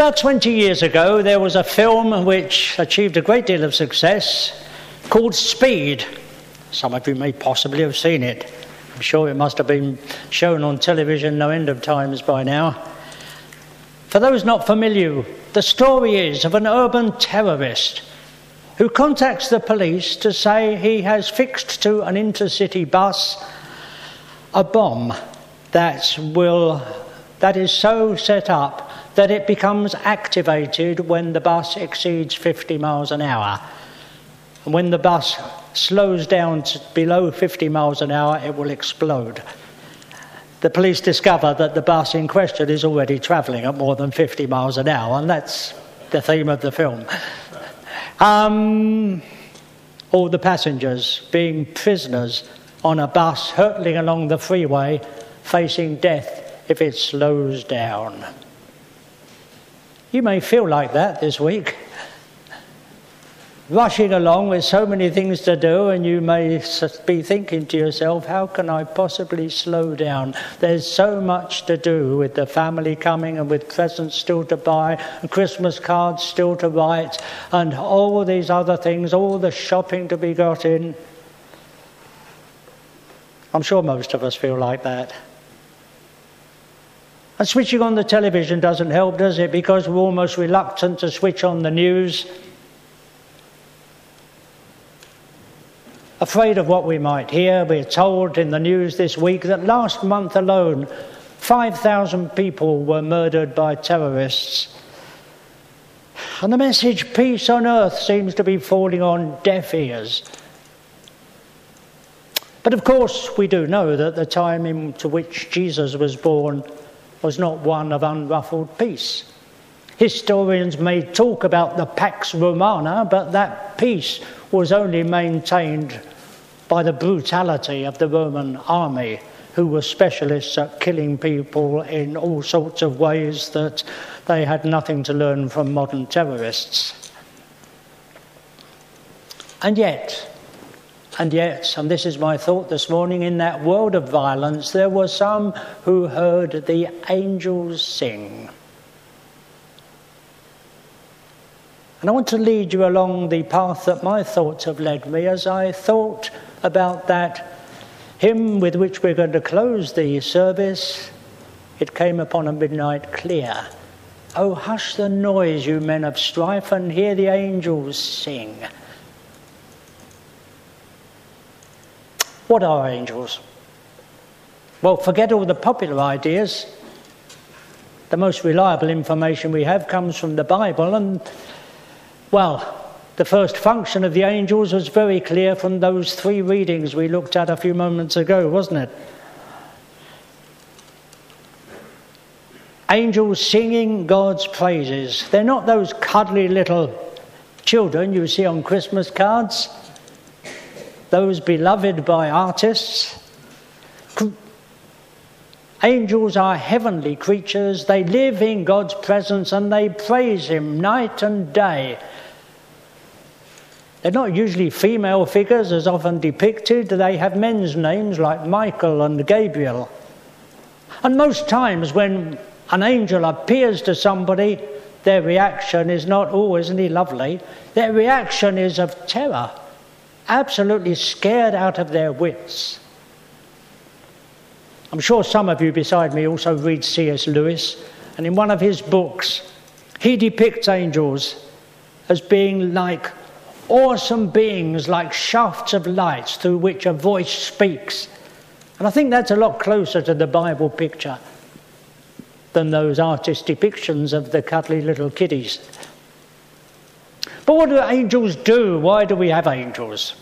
About 20 years ago, there was a film which achieved a great deal of success called Speed. Some of you may possibly have seen it. I'm sure it must have been shown on television no end of times by now. For those not familiar, the story is of an urban terrorist who contacts the police to say he has fixed to an intercity bus a bomb that will that is so set up that it becomes activated when the bus exceeds 50 miles an hour. And when the bus slows down to below 50 miles an hour, it will explode. The police discover that the bus in question is already travelling at more than 50 miles an hour, and that's the theme of the film. Um, all the passengers being prisoners on a bus hurtling along the freeway, facing death if it slows down. You may feel like that this week. Rushing along with so many things to do, and you may be thinking to yourself, How can I possibly slow down? There's so much to do with the family coming and with presents still to buy, and Christmas cards still to write, and all these other things, all the shopping to be got in. I'm sure most of us feel like that. And switching on the television doesn't help, does it? Because we're almost reluctant to switch on the news. Afraid of what we might hear, we're told in the news this week that last month alone, 5,000 people were murdered by terrorists. And the message, peace on earth, seems to be falling on deaf ears. But of course, we do know that the time into which Jesus was born was not one of unruffled peace. Historians may talk about the Pax Romana, but that peace was only maintained by the brutality of the Roman army, who were specialists at killing people in all sorts of ways that they had nothing to learn from modern terrorists. And yet, and yet, and this is my thought this morning, in that world of violence, there were some who heard the angels sing. And I want to lead you along the path that my thoughts have led me as I thought about that hymn with which we're going to close the service. It came upon a midnight clear. Oh, hush the noise, you men of strife, and hear the angels sing. What are angels? Well, forget all the popular ideas. The most reliable information we have comes from the Bible, and, well, the first function of the angels was very clear from those three readings we looked at a few moments ago, wasn't it? Angels singing God's praises. They're not those cuddly little children you see on Christmas cards those beloved by artists. Angels are heavenly creatures. They live in God's presence and they praise Him night and day. They're not usually female figures as often depicted. They have men's names like Michael and Gabriel. And most times when an angel appears to somebody, their reaction is not, oh, isn't he lovely? Their reaction is of terror absolutely scared out of their wits. I'm sure some of you beside me also read C.S. Lewis, and in one of his books, he depicts angels as being like awesome beings, like shafts of light through which a voice speaks. And I think that's a lot closer to the Bible picture than those artist depictions of the cuddly little kiddies. But what do angels do? Why do we have angels?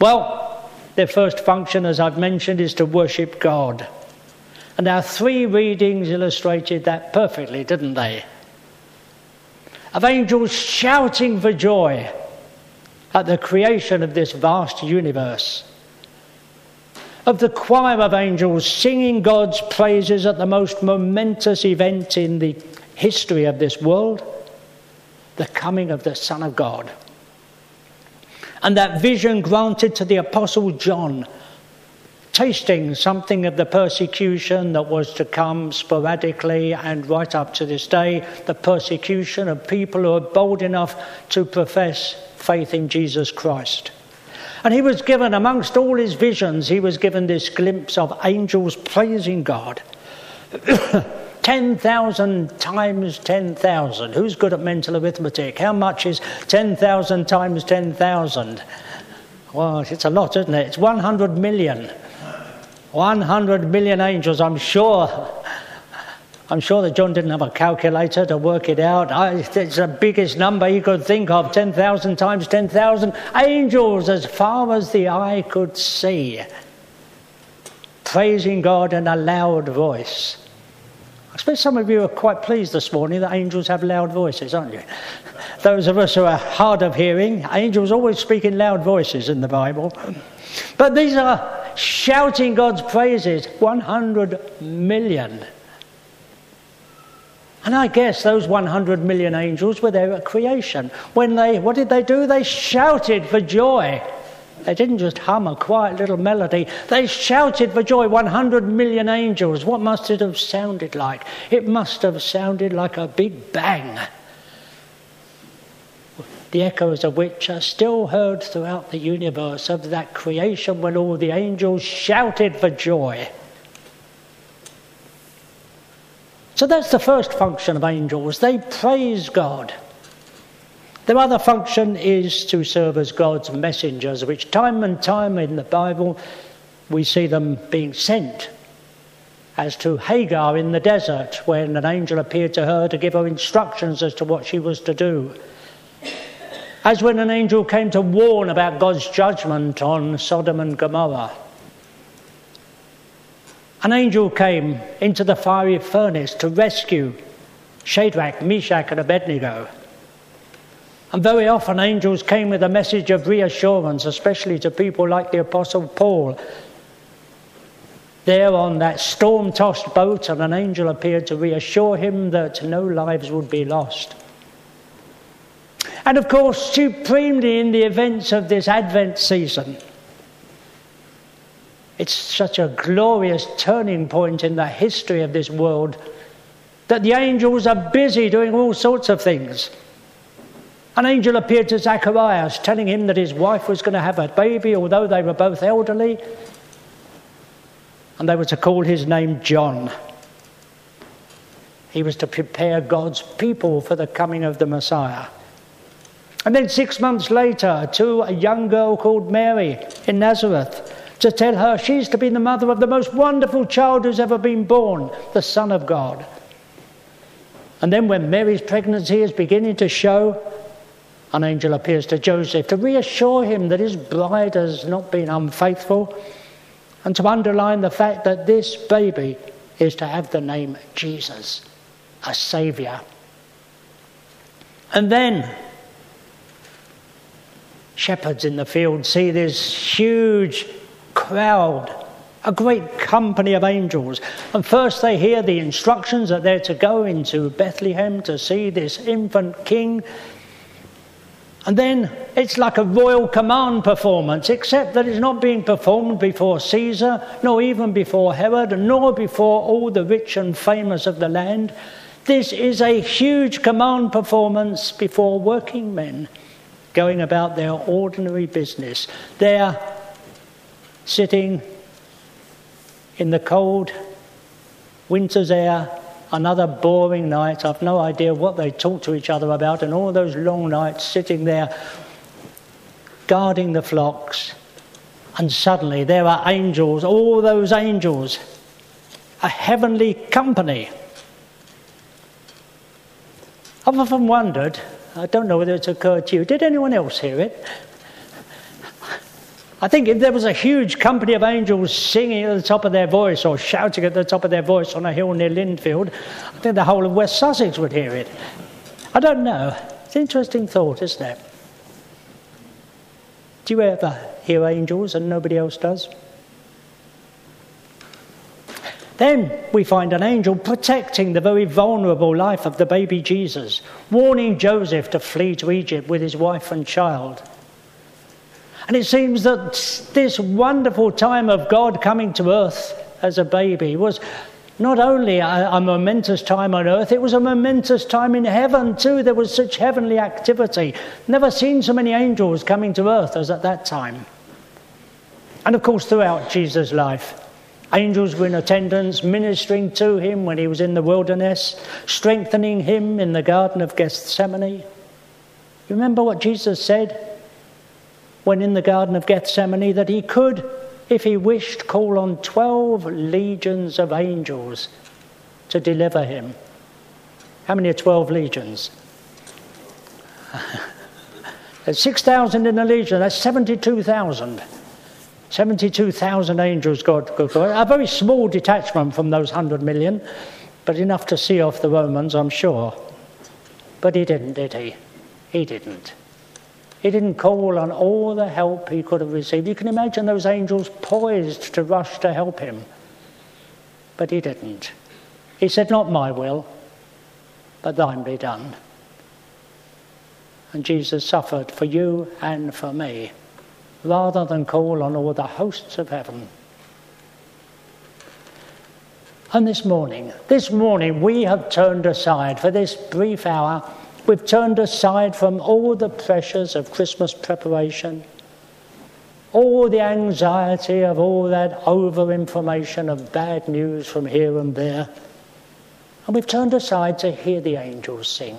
Well, their first function, as I've mentioned, is to worship God. And our three readings illustrated that perfectly, didn't they? Of angels shouting for joy at the creation of this vast universe. Of the choir of angels singing God's praises at the most momentous event in the history of this world the coming of the Son of God. And that vision granted to the Apostle John tasting something of the persecution that was to come sporadically and right up to this day, the persecution of people who are bold enough to profess faith in Jesus Christ. And he was given, amongst all his visions, he was given this glimpse of angels praising God. 10,000 times 10,000. Who's good at mental arithmetic? How much is 10,000 times 10,000? Well, it's a lot, isn't it? It's 100 million. 100 million angels, I'm sure. I'm sure that John didn't have a calculator to work it out. I, it's the biggest number he could think of 10,000 times 10,000 angels as far as the eye could see, praising God in a loud voice. I suppose some of you are quite pleased this morning that angels have loud voices, aren't you? Those of us who are hard of hearing, angels always speak in loud voices in the Bible. But these are shouting God's praises 100 million. And I guess those 100 million angels were there at creation. When they, what did they do? They shouted for joy. They didn't just hum a quiet little melody. They shouted for joy. 100 million angels. What must it have sounded like? It must have sounded like a big bang. The echoes of which are still heard throughout the universe of that creation when all the angels shouted for joy. So that's the first function of angels. They praise God. Their other function is to serve as God's messengers, which time and time in the Bible we see them being sent. As to Hagar in the desert, when an angel appeared to her to give her instructions as to what she was to do. As when an angel came to warn about God's judgment on Sodom and Gomorrah. An angel came into the fiery furnace to rescue Shadrach, Meshach, and Abednego. And very often angels came with a message of reassurance, especially to people like the Apostle Paul. There on that storm tossed boat, and an angel appeared to reassure him that no lives would be lost. And of course, supremely in the events of this Advent season, it's such a glorious turning point in the history of this world that the angels are busy doing all sorts of things. An angel appeared to Zacharias, telling him that his wife was going to have a baby, although they were both elderly, and they were to call his name John. He was to prepare God's people for the coming of the Messiah. And then six months later, to a young girl called Mary in Nazareth, to tell her she's to be the mother of the most wonderful child who's ever been born, the Son of God. And then, when Mary's pregnancy is beginning to show, an angel appears to Joseph to reassure him that his bride has not been unfaithful and to underline the fact that this baby is to have the name Jesus, a Saviour. And then shepherds in the field see this huge crowd, a great company of angels. And first they hear the instructions that they're to go into Bethlehem to see this infant king and then it's like a royal command performance, except that it's not being performed before Caesar, nor even before Herod, nor before all the rich and famous of the land. This is a huge command performance before working men going about their ordinary business. They're sitting in the cold winter's air another boring night. I've no idea what they talk to each other about, and all those long nights sitting there guarding the flocks. And suddenly there are angels, all those angels, a heavenly company. I've often wondered, I don't know whether it's occurred to you, did anyone else hear it? I think if there was a huge company of angels singing at the top of their voice or shouting at the top of their voice on a hill near Lindfield, I think the whole of West Sussex would hear it. I don't know. It's an interesting thought, isn't it? Do you ever hear angels and nobody else does? Then we find an angel protecting the very vulnerable life of the baby Jesus, warning Joseph to flee to Egypt with his wife and child. And it seems that this wonderful time of God coming to earth as a baby was not only a, a, momentous time on earth, it was a momentous time in heaven too. There was such heavenly activity. Never seen so many angels coming to earth as at that time. And of course, throughout Jesus' life, angels were in attendance, ministering to him when he was in the wilderness, strengthening him in the Garden of Gethsemane. Remember what Jesus said when in the Garden of Gethsemane that he could, if he wished, call on 12 legions of angels to deliver him. How many are 12 legions? There's 6,000 in a legion, that's 72,000. 72,000 angels God, God, God. A very small detachment from those 100 million, but enough to see off the Romans, I'm sure. But he didn't, did he? He didn't. He didn't call on all the help he could have received. You can imagine those angels poised to rush to help him. But he didn't. He said, Not my will, but thine be done. And Jesus suffered for you and for me, rather than call on all the hosts of heaven. And this morning, this morning, we have turned aside for this brief hour We've turned aside from all the pressures of Christmas preparation, all the anxiety of all that over information of bad news from here and there. And we've turned aside to hear the angels sing,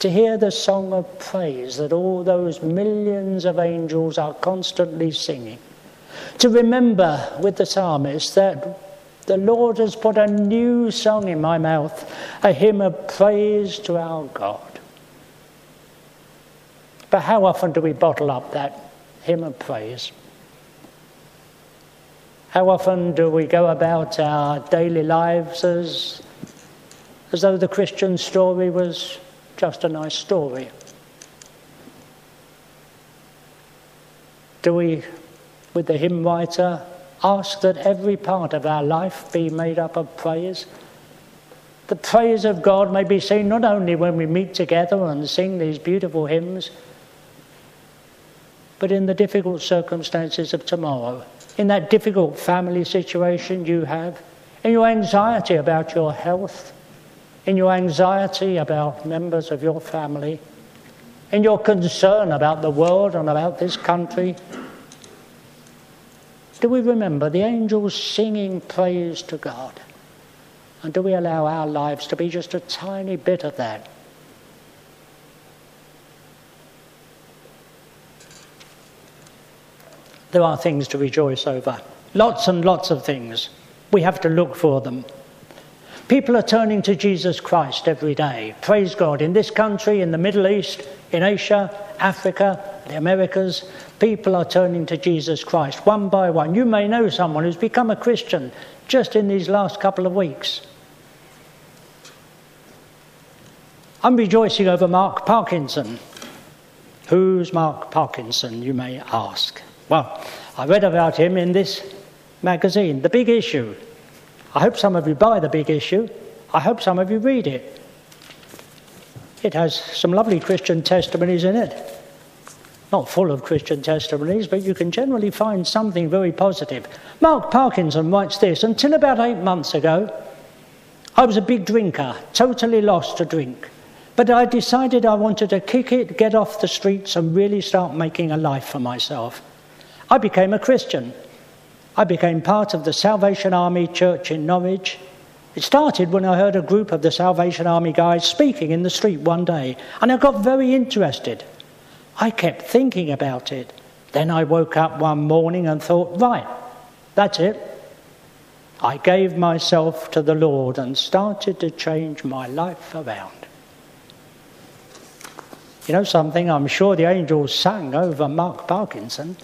to hear the song of praise that all those millions of angels are constantly singing, to remember with the psalmist that the Lord has put a new song in my mouth, a hymn of praise to our God. But how often do we bottle up that hymn of praise? How often do we go about our daily lives as, as though the Christian story was just a nice story? Do we, with the hymn writer, ask that every part of our life be made up of praise. The praise of God may be seen not only when we meet together and sing these beautiful hymns, but in the difficult circumstances of tomorrow, in that difficult family situation you have, in your anxiety about your health, in your anxiety about members of your family, in your concern about the world and about this country do we remember the angels singing praise to God? And do we allow our lives to be just a tiny bit of that? There are things to rejoice over. Lots and lots of things. We have to look for them. People are turning to Jesus Christ every day. Praise God. In this country, in the Middle East, in Asia, Africa, the Americas, people are turning to Jesus Christ one by one. You may know someone who's become a Christian just in these last couple of weeks. I'm rejoicing over Mark Parkinson. Who's Mark Parkinson, you may ask? Well, I read about him in this magazine, The Big Issue. I hope some of you buy The Big Issue. I hope some of you read it. It has some lovely Christian testimonies in it not full of Christian testimonies, but you can generally find something very positive. Mark Parkinson writes this Until about eight months ago, I was a big drinker, totally lost to drink. But I decided I wanted to kick it, get off the streets, and really start making a life for myself. I became a Christian. I became part of the Salvation Army Church in Norwich. It started when I heard a group of the Salvation Army guys speaking in the street one day, and I got very interested. I kept thinking about it. Then I woke up one morning and thought, right, that's it. I gave myself to the Lord and started to change my life around. You know something? I'm sure the angels sang over Mark Parkinson.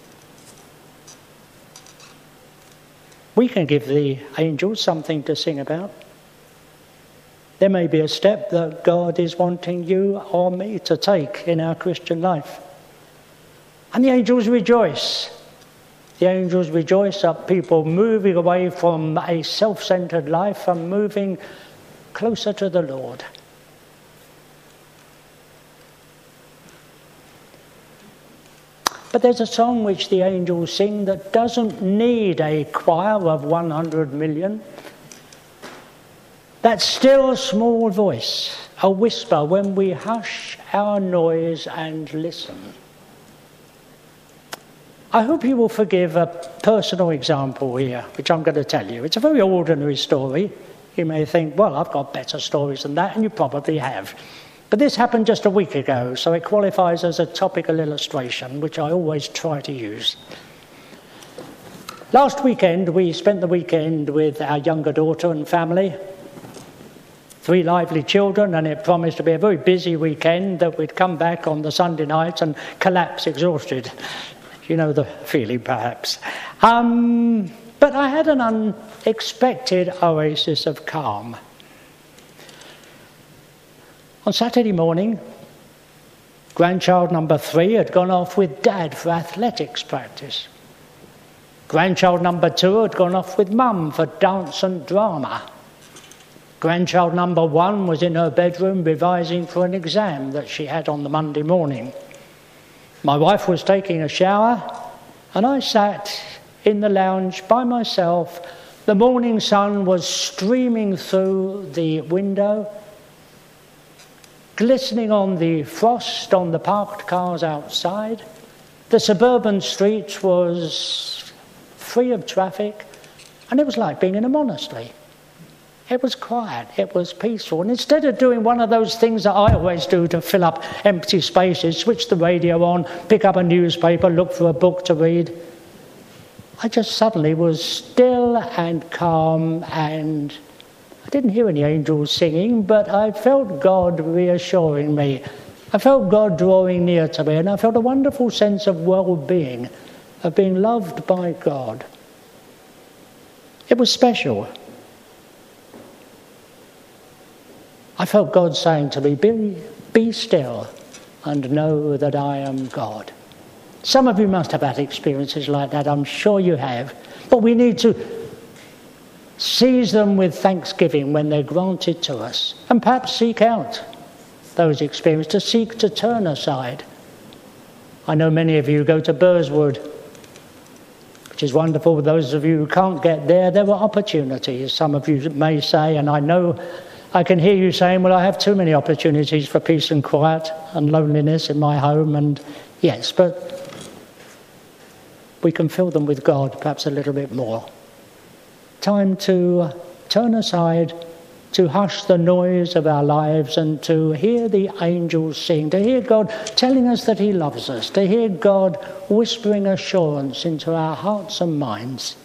We can give the angels something to sing about. There may be a step that God is wanting you or me to take in our Christian life. And the angels rejoice. The angels rejoice at people moving away from a self centered life and moving closer to the Lord. But there's a song which the angels sing that doesn't need a choir of 100 million. That still small voice, a whisper when we hush our noise and listen. I hope you will forgive a personal example here, which I'm going to tell you. It's a very ordinary story. You may think, well, I've got better stories than that, and you probably have. But this happened just a week ago, so it qualifies as a topical illustration, which I always try to use. Last weekend, we spent the weekend with our younger daughter and family. Three lively children, and it promised to be a very busy weekend that we'd come back on the Sunday night and collapse exhausted. You know the feeling, perhaps. Um, but I had an unexpected oasis of calm. On Saturday morning, grandchild number three had gone off with dad for athletics practice. Grandchild number two had gone off with mum for dance and drama. Grandchild number one was in her bedroom revising for an exam that she had on the Monday morning. My wife was taking a shower, and I sat in the lounge by myself. The morning sun was streaming through the window glistening on the frost on the parked cars outside. The suburban street was free of traffic, and it was like being in a monastery. It was quiet, it was peaceful. And instead of doing one of those things that I always do to fill up empty spaces, switch the radio on, pick up a newspaper, look for a book to read, I just suddenly was still and calm and I didn't hear any angels singing, but I felt God reassuring me. I felt God drawing near to me, and I felt a wonderful sense of well being, of being loved by God. It was special. I felt God saying to me, Be, be still and know that I am God. Some of you must have had experiences like that, I'm sure you have. But we need to Seize them with thanksgiving when they're granted to us, and perhaps seek out those experiences, to seek to turn aside. I know many of you go to Burrswood, which is wonderful. For those of you who can't get there, there are opportunities. Some of you may say, and I know I can hear you saying, Well, I have too many opportunities for peace and quiet and loneliness in my home. And yes, but we can fill them with God perhaps a little bit more time to turn aside, to hush the noise of our lives, and to hear the angels sing, to hear God telling us that He loves us, to hear God whispering assurance into our hearts and minds.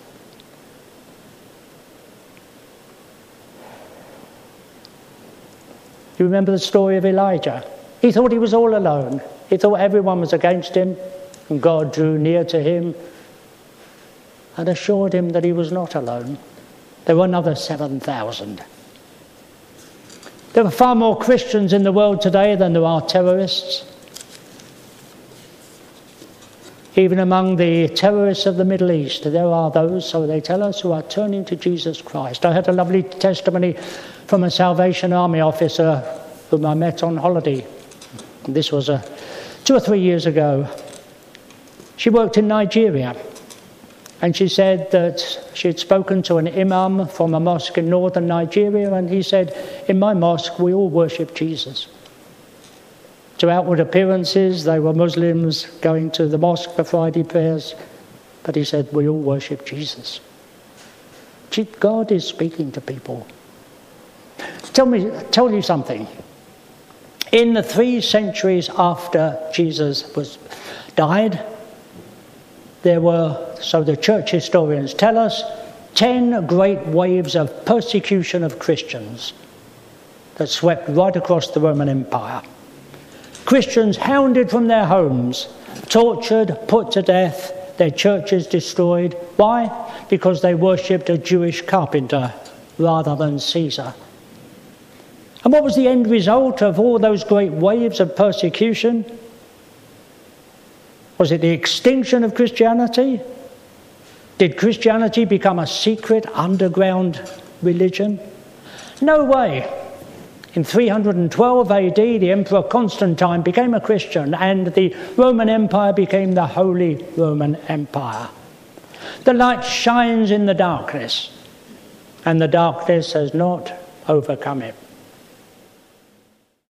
You remember the story of Elijah? He thought he was all alone. He thought everyone was against him, and God drew near to him and assured him that he was not alone. There were another 7,000. There are far more Christians in the world today than there are terrorists. Even among the terrorists of the Middle East, there are those, so they tell us, who are turning to Jesus Christ. I had a lovely testimony from a Salvation Army officer whom I met on holiday. This was a, uh, two or three years ago. She worked in Nigeria. And she said that she had spoken to an imam from a mosque in northern Nigeria, and he said, In my mosque, we all worship Jesus. To outward appearances, they were Muslims going to the mosque for Friday prayers, but he said, We all worship Jesus. God is speaking to people. Tell me, tell you something. In the three centuries after Jesus was died, there were, so the church historians tell us, 10 great waves of persecution of Christians that swept right across the Roman Empire. Christians hounded from their homes, tortured, put to death, their churches destroyed. Why? Because they worshipped a Jewish carpenter rather than Caesar. And what was the end result of all those great waves of persecution? Was it the extinction of Christianity? Did Christianity become a secret underground religion? No way. In 312 AD, the Emperor Constantine became a Christian and the Roman Empire became the Holy Roman Empire. The light shines in the darkness, and the darkness has not overcome it.